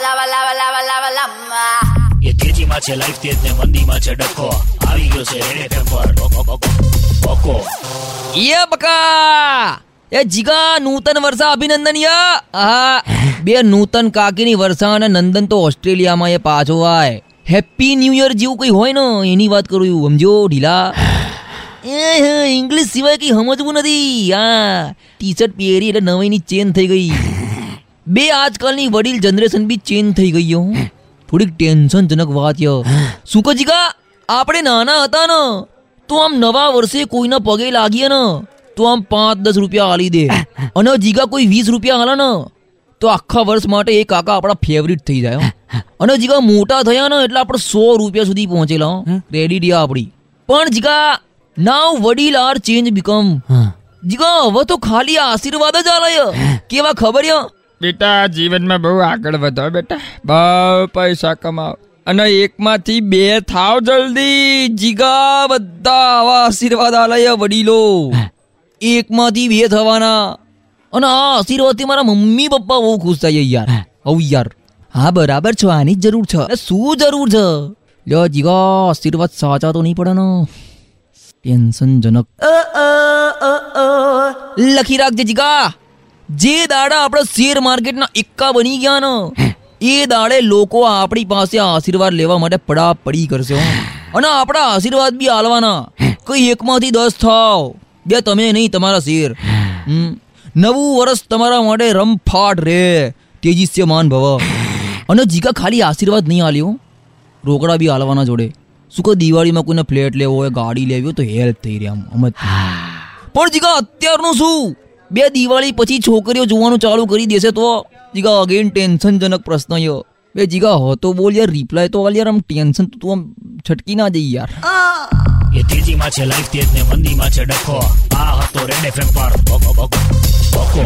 lava, લાવા લાવા લાવા lava. એ તેજીમાં છે લાઈફ તેજ ને મંદીમાં છે ડખો. આવી ગયો છે રેડે એફએમ ઓકો બકો, બકો, એ જીગા નૂતન વર્ષા અભિનંદન યા. આહા. બે નૂતન કાકીની વર્ષા અને નંદન તો ઓસ્ટ્રેલિયામાં એ પાછો આય. હેપી ન્યૂ યર જેવું કઈ હોય ને એની વાત કરું છું. સમજો ઢીલા. એ ઇંગ્લિશ સિવાય કઈ સમજવું નથી. આ ટી શર્ટ પહેરી એટલે નવાઈની ચેન થઈ ગઈ. બે આજકાલની વડીલ જનરેશન બી ચેન્જ થઈ ગઈ હો. થોડીક ટેન્શનજનક વાત ય. શું કહો જીગા આપણે નાના હતા ને. તો આમ નવા વર્ષે કોઈના પગે લાગીએ ને. તો આમ પાંચ દસ રૂપિયા આલી દે. અને જીગા કોઈ વીસ રૂપિયા હાલે ને. તો આખા વર્ષ માટે એ કાકા આપણા ફેવરિટ થઈ જાય અને જીગા મોટા થયા ને એટલે આપણે સો રૂપિયા સુધી પહોંચેલા ક્રેડિટ યા આપણી. પણ જીગા નાવ વડીલ આર ચેન્જ બીકમ જીગા હવે તો ખાલી આશીર્વાદ જ આલે કેવા ખબર ય? બેટા જીવનમાં બહુ આગળ વધો બેટા. બહુ પૈસા કમાવ અને એકમાંથી બે થાવ જલ્દી. જીગા બધા આવા આશીર્વાદ આલય વડીલો. એકમાંથી બે થવાના. અને આ આશીર્વાદથી મારા મમ્મી પપ્પા બહુ ખુશ થાય યાર. હવ યાર. હા બરાબર છો આની જ જરૂર છે. શું જરૂર છે? લ્યો જીગા આશીર્વાદ સાચા તો નહીં પડે ને. ટેન્શનજનક લખી રાખજે જીગા. જે દાડા આપણા શેર માર્કેટના એક્કા બની ગયા ને એ દાડે લોકો આપણી પાસે આશીર્વાદ લેવા માટે પડાપડી કરશે અને આપણા આશીર્વાદ બી આલવાના. કઈ એકમાંથી દસ થાવ. બે તમે નહીં તમારા શેર. નવું વર્ષ તમારા માટે રમફાટ રે તેજીસ્યમાન ભવ. અને જીકા ખાલી આશીર્વાદ નહીં આલ્યો રોકડા બી આલવાના જોડે. શું કહે દિવાળીમાં કોઈને ફ્લેટ લેવો હોય ગાડી લેવી હોય તો હેલ્પ થઈ રહી આમ સમજ પણ જીગા અત્યારનું શું? બે દિવાળી પછી છોકરીઓ જોવાનું ચાલુ કરી દેશે તો જીગા અગેન ટેન્શનજનક પ્રશ્ન યો. બે જીગા હો તો બોલ યાર રિપ્લાય તો વાલ યાર આમ ટેન્શન તો આમ છટકી ના જઈ યાર. એ તેજીમાં છે લાઈફ તેજ ને મંદીમાં છે ડખો. આ હતો રેડ એફએમ પર. બકો, બકો, બકો